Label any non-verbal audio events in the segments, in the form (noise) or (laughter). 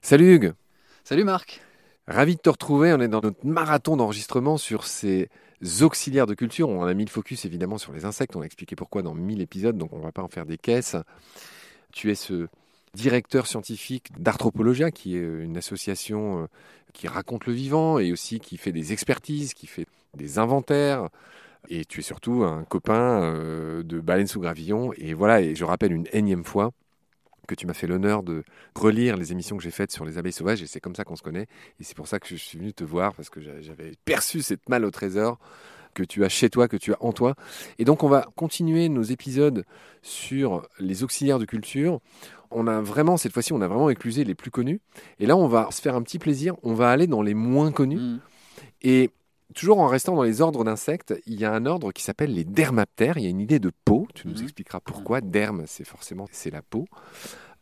Salut Hugues Salut Marc Ravi de te retrouver, on est dans notre marathon d'enregistrement sur ces auxiliaires de culture. On a mis le focus évidemment sur les insectes, on a expliqué pourquoi dans 1000 épisodes, donc on ne va pas en faire des caisses. Tu es ce directeur scientifique d'Arthropologia, qui est une association euh, qui raconte le vivant et aussi qui fait des expertises, qui fait des inventaires. Et tu es surtout un copain euh, de Baleine sous Gravillon. Et voilà, et je rappelle une énième fois que tu m'as fait l'honneur de relire les émissions que j'ai faites sur les abeilles sauvages et c'est comme ça qu'on se connaît et c'est pour ça que je suis venu te voir parce que j'avais perçu cette malle au trésor que tu as chez toi, que tu as en toi. Et donc on va continuer nos épisodes sur les auxiliaires de culture. On a vraiment, cette fois-ci, on a vraiment éclusé les plus connus. Et là, on va se faire un petit plaisir. On va aller dans les moins connus. Mm. Et toujours en restant dans les ordres d'insectes, il y a un ordre qui s'appelle les dermaptères. Il y a une idée de peau. Tu nous Mhm. expliqueras pourquoi. Derme, c'est forcément c'est la peau.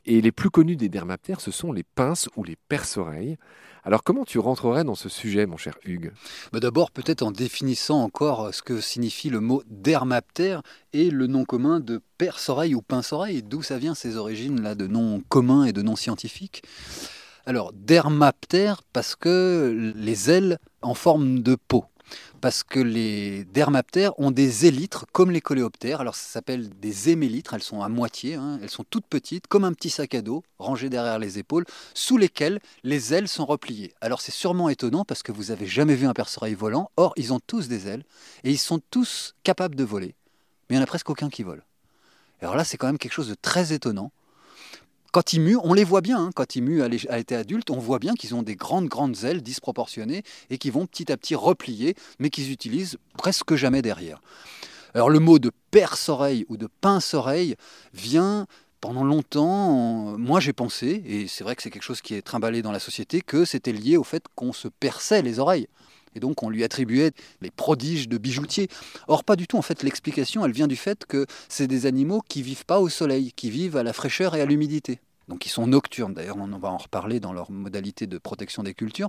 Et les plus connus des dermaptères, ce sont les pinces ou les perce-oreilles. Alors comment tu rentrerais dans ce sujet, mon cher Hugues? Bah D'abord, peut-être en définissant encore euh, ce que signifie le mot dermaptère et le nom commun de perce-oreille ou pince-oreille, d'où ça vient ces origines-là de noms communs et de noms scientifiques. Alors, dermaptère parce que les ailes en forme de peau. Parce que les dermaptères ont des élytres comme les coléoptères. Alors ça s'appelle des hémélytres, elles sont à moitié, hein. elles sont toutes petites, comme un petit sac à dos, rangé derrière les épaules, sous lesquelles les ailes sont repliées. Alors c'est sûrement étonnant parce que vous n'avez jamais vu un perce-oreille volant. Or, ils ont tous des ailes et ils sont tous capables de voler. Mais il n'y en a presque aucun qui vole. Alors là, c'est quand même quelque chose de très étonnant. Quand ils muent, on les voit bien. hein. Quand ils muent à l'é- à l'état adulte, on voit bien qu'ils ont des grandes, grandes ailes disproportionnées et qui vont petit à petit replier, mais qu'ils utilisent presque jamais derrière. Alors le mot de perce-oreille ou de pince-oreille vient pendant longtemps, moi j'ai pensé, et c'est vrai que c'est quelque chose qui est trimballé dans la société, que c'était lié au fait qu'on se perçait les oreilles. Et donc on lui attribuait les prodiges de bijoutiers. Or pas du tout, en fait l'explication elle vient du fait que c'est des animaux qui vivent pas au soleil, qui vivent à la fraîcheur et à l'humidité. Donc ils sont nocturnes, d'ailleurs on va en reparler dans leur modalité de protection des cultures.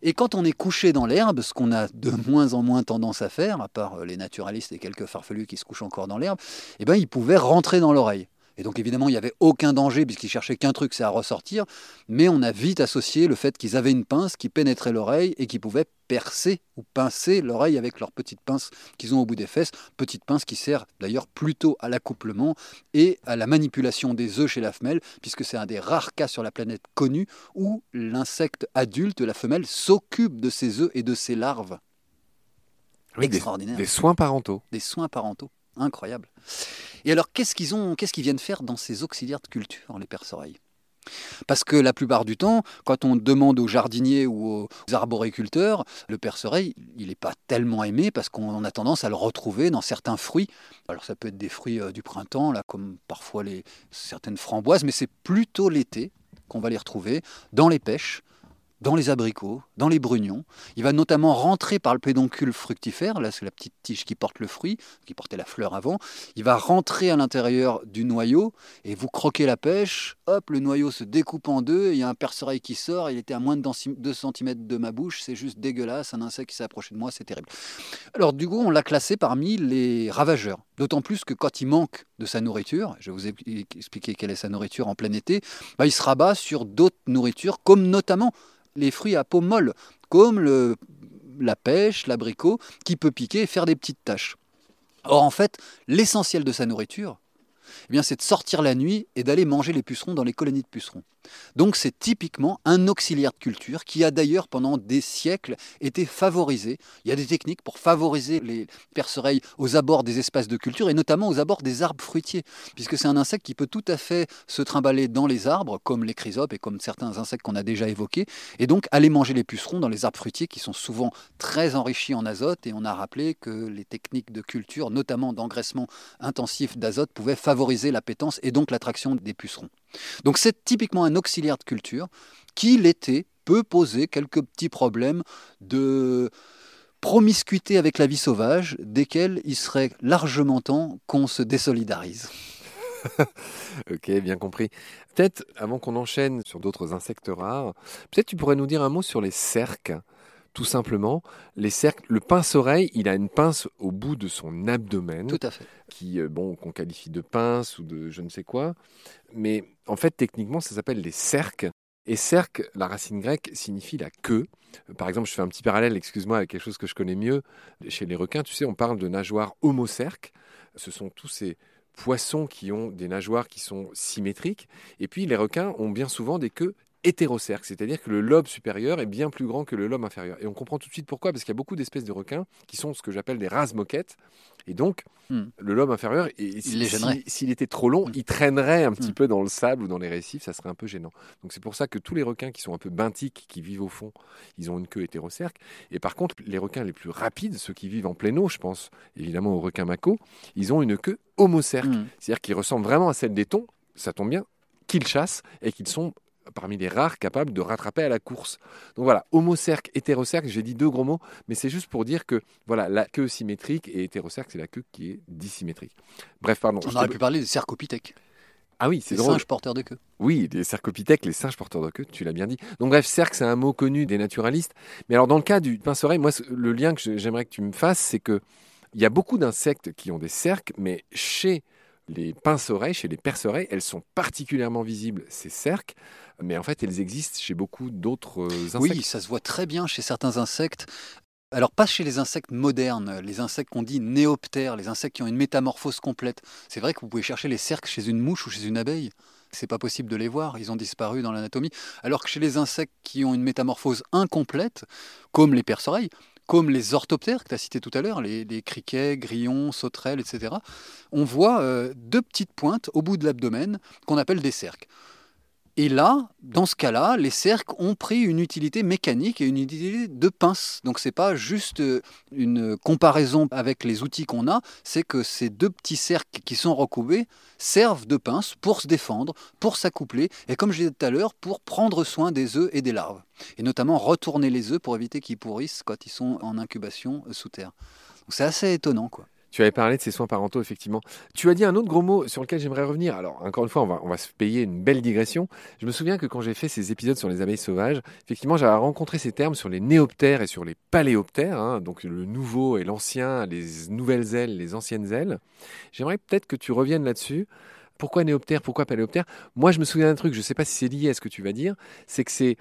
Et quand on est couché dans l'herbe, ce qu'on a de moins en moins tendance à faire, à part euh, les naturalistes et quelques farfelus qui se couchent encore dans l'herbe, eh ben, ils pouvaient rentrer dans l'oreille. Et donc évidemment, il n'y avait aucun danger puisqu'ils cherchaient qu'un truc, c'est à ressortir. Mais on a vite associé le fait qu'ils avaient une pince qui pénétrait l'oreille et qui pouvait percer ou pincer l'oreille avec leur petite pince qu'ils ont au bout des fesses. Petite pince qui sert d'ailleurs plutôt à l'accouplement et à la manipulation des œufs chez la femelle, puisque c'est un des rares cas sur la planète connus où l'insecte adulte, la femelle, s'occupe de ses œufs et de ses larves. Oui, des, Extraordinaire. des soins parentaux. Des soins parentaux. Incroyable. Et alors, qu'est-ce qu'ils ont, qu'est-ce qu'ils viennent faire dans ces auxiliaires de culture, les perce-oreilles? Parce que la plupart du temps, quand on demande aux jardiniers ou aux arboriculteurs, le perce-oreille, il n'est pas tellement aimé parce qu'on a tendance à le retrouver dans certains fruits. Alors, ça peut être des fruits euh, du printemps, comme parfois certaines framboises, mais c'est plutôt l'été qu'on va les retrouver dans les pêches, dans les abricots, dans les brugnons. Il va notamment rentrer par le pédoncule fructifère, là c'est la petite tige qui porte le fruit, qui portait la fleur avant. Il va rentrer à l'intérieur du noyau et vous croquez la pêche, hop, le noyau se découpe en deux, il y a un perce-oreille qui sort, il était à moins de 2 cm de ma bouche, c'est juste dégueulasse, un insecte qui s'est approché de moi, c'est terrible. Alors du coup, on l'a classé parmi les ravageurs, d'autant plus que quand il manque de sa nourriture, je vous expliquer quelle est sa nourriture en plein été, bah, il se rabat sur d'autres nourritures, comme notamment les fruits à peau molle, comme le, la pêche, l'abricot, qui peut piquer et faire des petites taches. Or, en fait, l'essentiel de sa nourriture, eh bien, c'est de sortir la nuit et d'aller manger les pucerons dans les colonies de pucerons. Donc, c'est typiquement un auxiliaire de culture qui a d'ailleurs pendant des siècles été favorisé. Il y a des techniques pour favoriser les perce-oreilles aux abords des espaces de culture et notamment aux abords des arbres fruitiers, puisque c'est un insecte qui peut tout à fait se trimballer dans les arbres, comme les chrysopes et comme certains insectes qu'on a déjà évoqués, et donc aller manger les pucerons dans les arbres fruitiers qui sont souvent très enrichis en azote. Et on a rappelé que les techniques de culture, notamment d'engraissement intensif d'azote, pouvaient favoriser l'appétence et donc l'attraction des pucerons. Donc c'est typiquement un auxiliaire de culture qui, l'été, peut poser quelques petits problèmes de promiscuité avec la vie sauvage, desquels il serait largement temps qu'on se désolidarise. (laughs) ok, bien compris. Peut-être, avant qu'on enchaîne sur d'autres insectes rares, peut-être tu pourrais nous dire un mot sur les cerques. Tout simplement, les cercles, le pince-oreille, il a une pince au bout de son abdomen. Tout à fait. Qui, euh, bon, qu'on qualifie de pince ou de je ne sais quoi. Mais en fait, techniquement, ça s'appelle les cerques. Et cerque, la racine grecque, signifie la queue. Par exemple, je fais un petit parallèle, excuse-moi, avec quelque chose que je connais mieux. Chez les requins, tu sais, on parle de nageoires homocerques. Ce sont tous ces poissons qui ont des nageoires qui sont symétriques. Et puis, les requins ont bien souvent des queues hétérocerque, c'est-à-dire que le lobe supérieur est bien plus grand que le lobe inférieur. Et on comprend tout de suite pourquoi, parce qu'il y a beaucoup d'espèces de requins qui sont ce que j'appelle des rases moquettes. Et donc, hmm. le lobe inférieur, s'il était trop long, hmm. il traînerait un petit hmm. peu dans le sable ou dans les récifs, ça serait un peu gênant. Donc c'est pour ça que tous les requins qui sont un peu benthiques, qui vivent au fond, ils ont une queue hétérocerque. Et par contre, les requins les plus rapides, ceux qui vivent en pleine eau, je pense évidemment aux requins mako, ils ont une queue homocerque. C'est-à-dire qu'ils ressemblent vraiment à celle des thons, ça tombe bien, qu'ils chassent et qu'ils sont parmi les rares capables de rattraper à la course. Donc voilà, homocerque, hétérocerque, j'ai dit deux gros mots, mais c'est juste pour dire que voilà, la queue symétrique et hétérocerque, c'est la queue qui est dissymétrique. Bref, pardon. On aurait pu parler des cercopithèques. Ah oui, c'est Les singes porteurs de queue. Oui, des cercopithèques, les singes porteurs de queue, tu l'as bien dit. Donc bref, cerque, c'est un mot connu des naturalistes. Mais alors dans le cas du pince-oreille, moi, le lien que j'aimerais que tu me fasses, c'est que il y a beaucoup d'insectes qui ont des cercles, mais chez les pince-oreilles, chez les perce-oreilles, elles sont particulièrement visibles, ces cercles, mais en fait, elles existent chez beaucoup d'autres euh, insectes. Oui, ça se voit très bien chez certains insectes. Alors pas chez les insectes modernes, les insectes qu'on dit néoptères, les insectes qui ont une métamorphose complète. C'est vrai que vous pouvez chercher les cercles chez une mouche ou chez une abeille. C'est pas possible de les voir, ils ont disparu dans l'anatomie. Alors que chez les insectes qui ont une métamorphose incomplète, comme les perce-oreilles, comme les orthoptères que tu as cités tout à l'heure, les, criquets, grillons, sauterelles, etc., on voit euh, deux petites pointes au bout de l'abdomen qu'on appelle des cercles. Et là, dans ce cas-là, les cercles ont pris une utilité mécanique et une utilité de pince. Donc c'est pas juste euh, une comparaison avec les outils qu'on a, c'est que ces deux petits cercles qui sont recoupés servent de pince pour se défendre, pour s'accoupler et comme je disais tout à l'heure, pour prendre soin des œufs et des larves. Et notamment retourner les œufs pour éviter qu'ils pourrissent quand ils sont en incubation euh, sous terre. C'est assez étonnant quoi. Tu avais parlé de ces soins parentaux, effectivement. Tu as dit un autre gros mot sur lequel j'aimerais revenir. Alors, encore une fois, on va, on va se payer une belle digression. Je me souviens que quand j'ai fait ces épisodes sur les abeilles sauvages, effectivement, j'avais rencontré ces termes sur les néoptères et sur les paléoptères, hein, donc le nouveau et l'ancien, les nouvelles ailes, les anciennes ailes. J'aimerais peut-être que tu reviennes là-dessus. Pourquoi néoptère Pourquoi paléoptère Moi, je me souviens d'un truc, je ne sais pas si c'est lié à ce que tu vas dire, c'est que c'est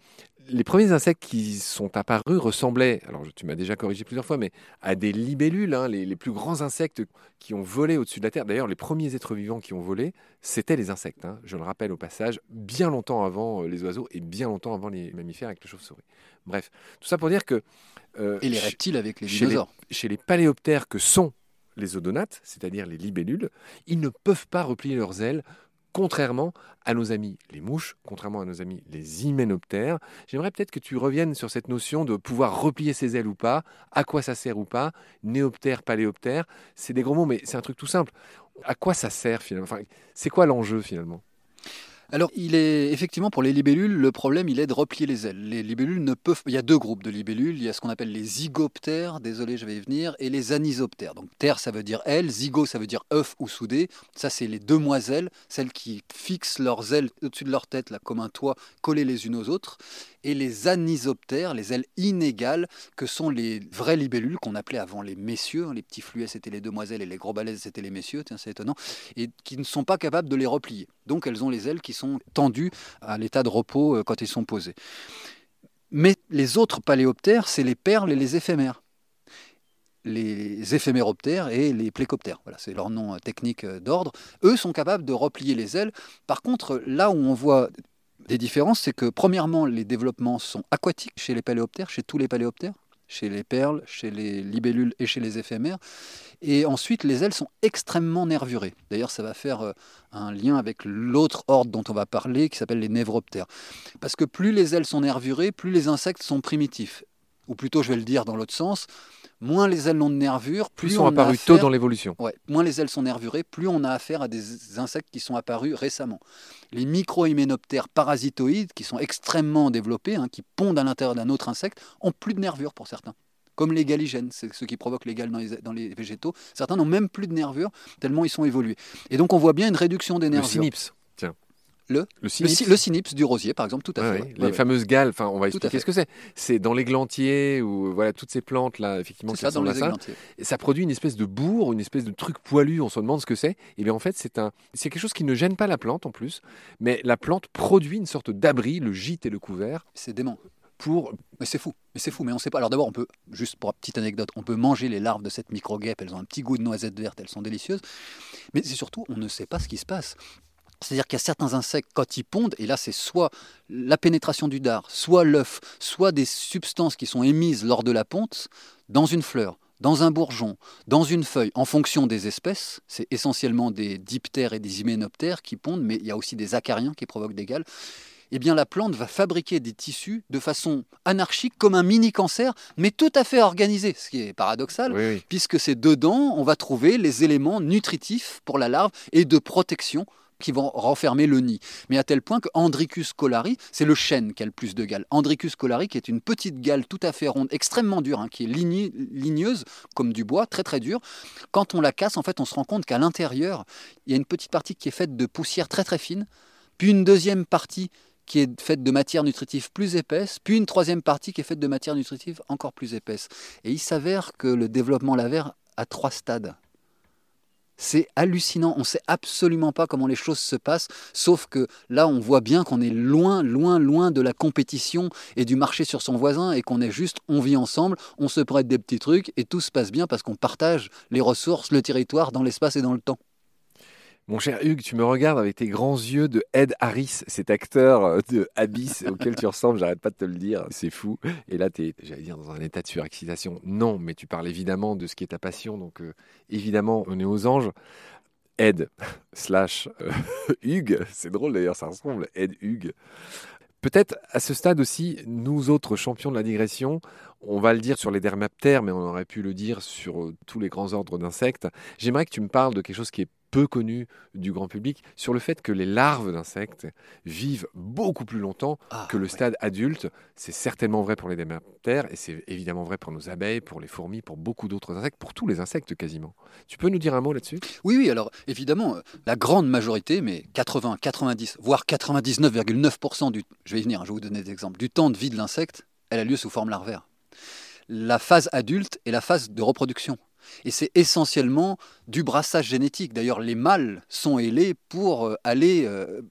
les premiers insectes qui sont apparus ressemblaient, alors tu m'as déjà corrigé plusieurs fois, mais à des libellules, hein, les, plus grands insectes qui ont volé au-dessus de la Terre. D'ailleurs, les premiers êtres vivants qui ont volé, c'était les insectes. Hein. je le rappelle au passage, bien longtemps avant euh, les oiseaux et bien longtemps avant les mammifères avec les chauves-souris. Bref, tout ça pour dire que... Euh, et les reptiles avec les dinosaures. chez les paléoptères que sont les odonates, c'est-à-dire les libellules, ils ne peuvent pas replier leurs ailes contrairement à nos amis les mouches, contrairement à nos amis les hyménoptères. J'aimerais peut-être que tu reviennes sur cette notion de pouvoir replier ses ailes ou pas, à quoi ça sert ou pas, néoptère, paléoptère, c'est des gros mots, mais c'est un truc tout simple. À quoi ça sert finalement? C'est quoi l'enjeu finalement? Alors, il est effectivement pour les libellules, le problème, il est de replier les ailes. Les libellules ne peuvent. Il y a deux groupes de libellules. Il y a ce qu'on appelle les zygoptères, désolé, je vais y venir, et les anisoptères. Donc, terre, ça veut dire aile, zygo, ça veut dire œuf ou soudé. Ça, c'est les demoiselles, celles qui fixent leurs ailes au-dessus de leur tête, là, comme un toit, collées les unes aux autres et les anisoptères, les ailes inégales, que sont les vraies libellules qu'on appelait avant les messieurs. Hein, les petits fluets, c'était les demoiselles et les gros balaises, c'était les messieurs, tiens, c'est étonnant, et qui ne sont pas capables de les replier. Donc elles ont les ailes qui sont tendues à l'état de repos euh, quand ils sont posés. Mais les autres paléoptères, c'est les perles et les éphémères les éphéméroptères et les plécoptères. Voilà, c'est leur nom euh, technique euh, d'ordre. Eux sont capables de replier les ailes. Par contre, là où on voit des différences, c'est que premièrement, les développements sont aquatiques chez les paléoptères, chez tous les paléoptères, chez les perles, chez les libellules et chez les éphémères. Et ensuite, les ailes sont extrêmement nervurées. D'ailleurs, ça va faire euh, un lien avec l'autre ordre dont on va parler, qui s'appelle les névroptères. Parce que plus les ailes sont nervurées, plus les insectes sont primitifs. Ou plutôt, je vais le dire dans l'autre sens, moins les ailes ont de nervures, plus, ils sont apparus tôt dans l'évolution. Ouais, moins les ailes sont nervurées, plus on a affaire à des insectes qui sont apparus récemment. Les micro-hyménoptères parasitoïdes, qui sont extrêmement développés, hein, qui pondent à l'intérieur d'un autre insecte, ont plus de nervures pour certains. Comme les galigènes, c'est ce qui provoque les gales dans les, végétaux. Certains n'ont même plus de nervures, tellement ils sont évolués. Et donc on voit bien une réduction des nervures. Le tiens. Le, Le cynips. le, cynips du rosier, par exemple, tout à fait. les Ouais, fameuses galles, enfin, on va expliquer ce que c'est. C'est dans l'églantier ou voilà toutes ces plantes là, effectivement, qui ça, dans les ça. Et ça produit une espèce de bourre, une espèce de truc poilu. On se demande ce que c'est. Et bien en fait, c'est un, c'est quelque chose qui ne gêne pas la plante en plus, mais la plante produit une sorte d'abri, le gîte et le couvert, C'est dément. pour Mais c'est fou, mais c'est fou, mais on sait pas. Alors d'abord, on peut, juste pour une petite anecdote, on peut manger les larves de cette micro-guêpe, elles ont un petit goût de noisette verte, elles sont délicieuses. Mais c'est surtout, on ne sait pas ce qui se passe. C'est-à-dire qu'il y a certains insectes, quand ils pondent, et là c'est soit la pénétration du dard, soit l'œuf, soit des substances qui sont émises lors de la ponte dans une fleur, dans un bourgeon, dans une feuille, en fonction des espèces. C'est essentiellement des diptères et des hyménoptères qui pondent, mais il y a aussi des acariens qui provoquent des galles eh bien la plante va fabriquer des tissus de façon anarchique comme un mini cancer, mais tout à fait organisé, ce qui est paradoxal, oui, oui. puisque c'est dedans on va trouver les éléments nutritifs pour la larve et de protection qui vont renfermer le nid. Mais à tel point que Andricus colari, c'est le chêne qui a le plus de galles. Andricus colari, qui est une petite gale tout à fait ronde, extrêmement dure, hein, qui est ligneuse comme du bois, très très dure. Quand on la casse, en fait, on se rend compte qu'à l'intérieur, il y a une petite partie qui est faite de poussière très très fine, puis une deuxième partie qui est faite de matière nutritive plus épaisse, puis une troisième partie qui est faite de matière nutritive encore plus épaisse. Et il s'avère que le développement lavaire a trois stades. C'est hallucinant, on ne sait absolument pas comment les choses se passent, sauf que là on voit bien qu'on est loin, loin, loin de la compétition et du marché sur son voisin et qu'on est juste, on vit ensemble, on se prête des petits trucs et tout se passe bien parce qu'on partage les ressources, le territoire dans l'espace et dans le temps. Mon cher Hugues, tu me regardes avec tes grands yeux de Ed Harris, cet acteur euh, de Abyss (laughs) auquel tu ressembles, j'arrête pas de te le dire, c'est fou. Et là, tu es, j'allais dire, dans un état de surexcitation. Non, mais tu parles évidemment de ce qui est ta passion, donc euh, évidemment, on est aux anges. Ed (laughs) slash euh, (laughs) Hugues, c'est drôle d'ailleurs, ça ressemble, Ed Hugues. Peut-être à ce stade aussi, nous autres champions de la digression, on va le dire sur les dermaptères, mais on aurait pu le dire sur tous les grands ordres d'insectes. J'aimerais que tu me parles de quelque chose qui est peu connu du grand public, sur le fait que les larves d'insectes vivent beaucoup plus longtemps Ah, que le ouais. stade adulte. C'est certainement vrai pour les dermaptères et c'est évidemment vrai pour nos abeilles, pour les fourmis, pour beaucoup d'autres insectes, pour tous les insectes quasiment. Tu peux nous dire un mot là-dessus? Oui, oui, alors évidemment, euh, la grande majorité, mais 80, 90, voire 99,9% du, je vais y venir, je vais vous donner des exemples, du temps de vie de l'insecte, elle a lieu sous forme larvaire. La phase adulte est la phase de reproduction. Et c'est essentiellement du brassage génétique. D'ailleurs, les mâles sont ailés pour euh, aller euh,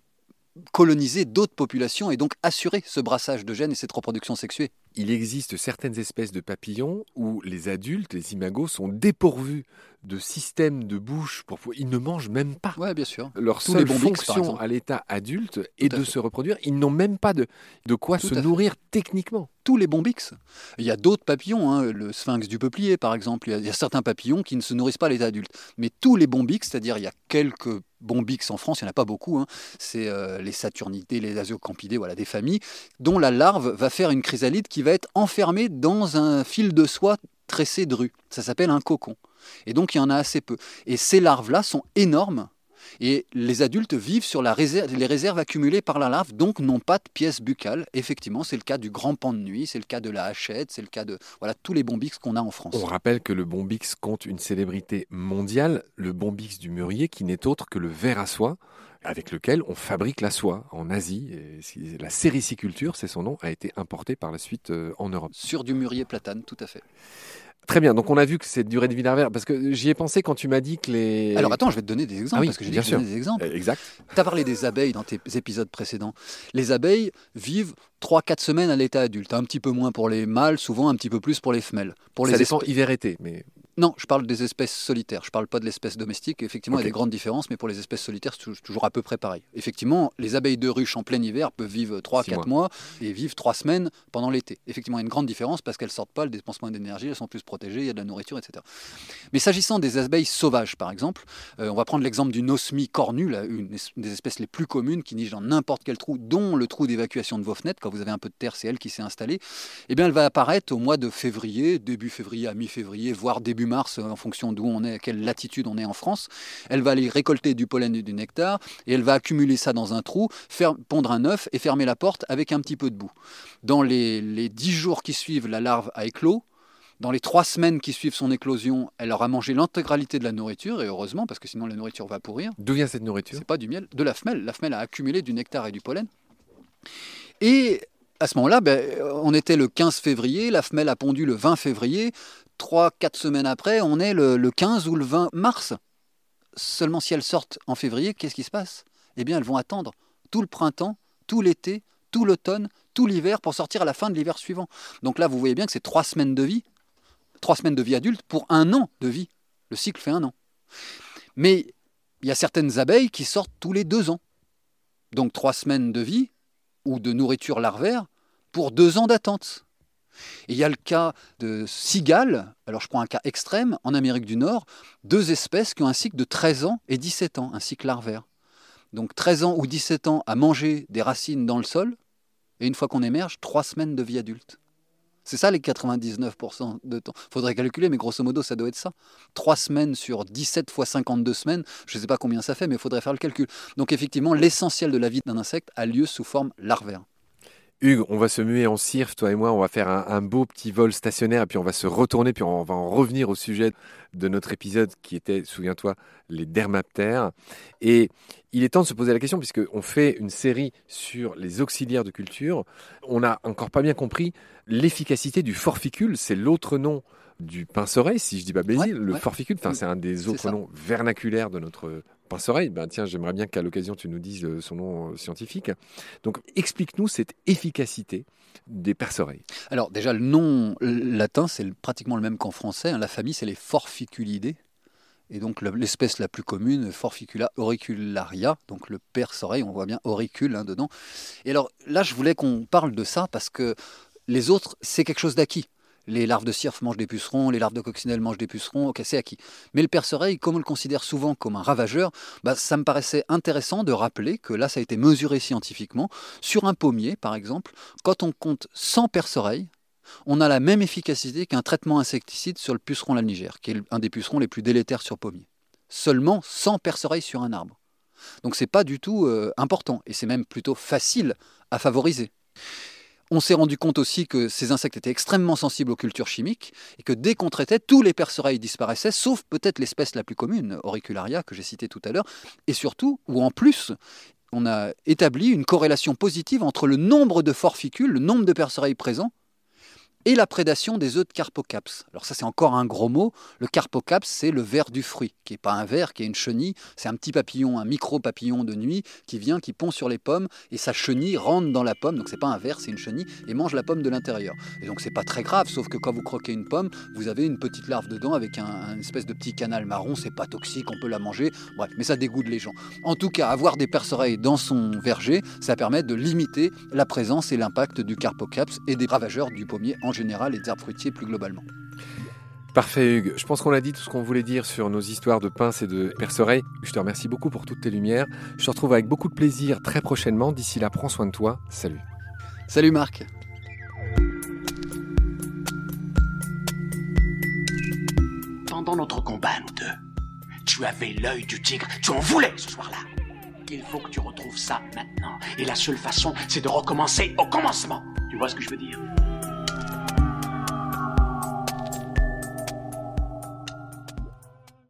coloniser d'autres populations et donc assurer ce brassage de gènes et cette reproduction sexuée. Il existe certaines espèces de papillons où les adultes, les imagos, sont dépourvus de système de bouche. Pour... Ils ne mangent même pas. Oui, bien sûr. Leur Tous seule les fonction à l'état adulte est de fait. se reproduire. Ils n'ont même pas de, de quoi Tout se fait. nourrir techniquement. tous les bombix. Il y a d'autres papillons, hein, le sphinx du peuplier par exemple. Il y, a, il y a certains papillons qui ne se nourrissent pas à l'état adulte. Mais tous les bombix, c'est-à-dire il y a quelques bombix en France, il n'y en a pas beaucoup, hein, c'est euh, les saturnités, les asiocampidés, voilà, des familles, dont la larve va faire une chrysalide qui va être enfermée dans un fil de soie tressé dru. Ça s'appelle un cocon. Et donc il y en a assez peu. Et ces larves-là sont énormes. Et les adultes vivent sur la réserve, les réserves accumulées par la larve, donc n'ont pas de pièces buccales. Effectivement, c'est le cas du grand pan de nuit, c'est le cas de la hachette, c'est le cas de voilà tous les bombix qu'on a en France. On rappelle que le bombix compte une célébrité mondiale, le bombix du mûrier, qui n'est autre que le ver à soie, avec lequel on fabrique la soie en Asie. Et la sériciculture, c'est son nom, a été importée par la suite euh, en Europe. Sur du mûrier platane, tout à fait. Très bien, donc on a vu que cette durée de vie larvaire, parce que j'y ai pensé quand tu m'as dit que les... Alors attends, je vais te donner des exemples, Ah oui, parce que j'ai dit bien je donnais sûr. des exemples. Euh, Exact. Tu as parlé des abeilles dans tes épisodes précédents. Les abeilles vivent 3-4 semaines à l'état adulte, un petit peu moins pour les mâles, souvent un petit peu plus pour les femelles. Pour Ça les dépend espèces- hiver-été, mais Non, je parle des espèces solitaires. Je parle pas de l'espèce domestique. Effectivement, il y a des grandes différences, mais pour les espèces solitaires, c'est tou- toujours à peu près pareil. Effectivement, les abeilles de ruche en plein hiver peuvent vivre 3-4 Six mois. et vivent 3 semaines pendant l'été. Effectivement, il y a une grande différence parce qu'elles sortent pas, elles dépensent moins d'énergie, elles sont plus protégées, il y a de la nourriture, etc. Mais s'agissant des abeilles sauvages, par exemple, euh, on va prendre l'exemple d'une osmie cornue, là, une es- des espèces les plus communes qui niche dans n'importe quel trou, dont le trou d'évacuation de vos fenêtres. Quand vous avez un peu de terre, c'est elle qui s'est installée. Eh bien, elle va apparaître au mois de février, début février à mi-février, voire début mars, euh, en fonction d'où on est, à quelle latitude on est en France. Elle va aller récolter du pollen et du nectar, et elle va accumuler ça dans un trou, faire pondre un œuf et fermer la porte avec un petit peu de boue. Dans les, les 10 jours qui suivent, la larve a éclos. Dans les trois semaines qui suivent son éclosion, elle aura mangé l'intégralité de la nourriture, et heureusement, parce que sinon la nourriture va pourrir. D'où vient cette nourriture? C'est pas du miel, de la femelle. La femelle a accumulé du nectar et du pollen. Et à ce moment-là, ben, on était le 15 février, la femelle a pondu le 20 février. Trois, quatre semaines après, on est le, le 15 ou le 20 mars. Seulement si elles sortent en février, qu'est-ce qui se passe? Eh bien, elles vont attendre tout le printemps, tout l'été, tout l'automne, tout l'hiver pour sortir à la fin de l'hiver suivant. Donc là, vous voyez bien que c'est trois semaines de vie, trois semaines de vie adulte pour un an de vie. Le cycle fait un an. Mais il y a certaines abeilles qui sortent tous les deux ans. Donc trois semaines de vie ou de nourriture larvaire pour deux ans d'attente. Il y a le cas de cigales, alors je prends un cas extrême, en Amérique du Nord, deux espèces qui ont un cycle de 13 ans et 17 ans, un cycle larvaire. Donc 13 ans ou 17 ans à manger des racines dans le sol, et une fois qu'on émerge, trois semaines de vie adulte. C'est ça les 99% de temps. Faudrait calculer, mais grosso modo, ça doit être ça. Trois semaines sur 17 fois 52 semaines, je ne sais pas combien ça fait, mais il faudrait faire le calcul. Donc effectivement, l'essentiel de la vie d'un insecte a lieu sous forme larvaire. Hugues, on va se muer en cirque, toi et moi, on va faire un, un, beau petit vol stationnaire, et puis on va se retourner, puis on va en revenir au sujet de notre épisode qui était, souviens-toi, les dermaptères. Et il est temps de se poser la question, puisqu'on fait une série sur les auxiliaires de culture. On n'a encore pas bien compris l'efficacité du forficule, c'est l'autre nom du pince-oreille, si je dis pas bêtise, Ouais, le ouais. forficule, c'est un des autres noms vernaculaires de notre pince-oreille. Ben, tiens, j'aimerais bien qu'à l'occasion tu nous dises euh, son nom euh, scientifique. Donc, explique-nous cette efficacité des perce-oreilles. Alors déjà, le nom latin, c'est pratiquement le même qu'en français. hein. La famille, c'est les Forficulidés. Et donc le- l'espèce la plus commune, Forficula auricularia, donc le perce-oreille, on voit bien auricule hein, dedans. Et alors là, je voulais qu'on parle de ça parce que les autres, c'est quelque chose d'acquis. Les larves de cirfe mangent des pucerons, les larves de coccinelle mangent des pucerons, ok, c'est acquis. Mais le perce-oreille, comme on le considère souvent comme un ravageur, bah, ça me paraissait intéressant de rappeler que là, ça a été mesuré scientifiquement. Sur un pommier, par exemple, quand on compte 100 perce-oreilles, on a la même efficacité qu'un traitement insecticide sur le puceron lanigère, qui est un des pucerons les plus délétères sur pommier. Seulement 100 perce-oreilles sur un arbre. Donc c'est pas du tout euh, important, et c'est même plutôt facile à favoriser. On s'est rendu compte aussi que ces insectes étaient extrêmement sensibles aux cultures chimiques et que dès qu'on traitait, tous les perce-oreilles disparaissaient, sauf peut-être l'espèce la plus commune, Auricularia, que j'ai citée tout à l'heure, et surtout, ou en plus, on a établi une corrélation positive entre le nombre de forficules, le nombre de perce-oreilles présents, et la prédation des œufs de Carpocaps. Alors ça c'est encore un gros mot. Le Carpocaps c'est le ver du fruit, qui n'est pas un ver, qui est une chenille. C'est un petit papillon, un micro papillon de nuit qui vient, qui pond sur les pommes et sa chenille rentre dans la pomme. Donc c'est pas un ver, c'est une chenille et mange la pomme de l'intérieur. Et donc c'est pas très grave, sauf que quand vous croquez une pomme, vous avez une petite larve dedans avec un espèce de petit canal marron. C'est pas toxique, on peut la manger. Bref, mais ça dégoûte les gens. En tout cas, avoir des perce-oreilles dans son verger, ça permet de limiter la présence et l'impact du Carpocaps et des ravageurs du pommier en général et des arbres fruitiers plus globalement. Parfait, Hugues. Je pense qu'on a dit tout ce qu'on voulait dire sur nos histoires de pinces et de perce-oreilles. Je te remercie beaucoup pour toutes tes lumières. Je te retrouve avec beaucoup de plaisir très prochainement. D'ici là, prends soin de toi. Salut. Salut Marc Pendant notre combat, nous deux, tu avais l'œil du tigre, tu en voulais ce soir-là. Il faut que tu retrouves ça maintenant. Et la seule façon, c'est de recommencer au commencement. Tu vois ce que je veux dire?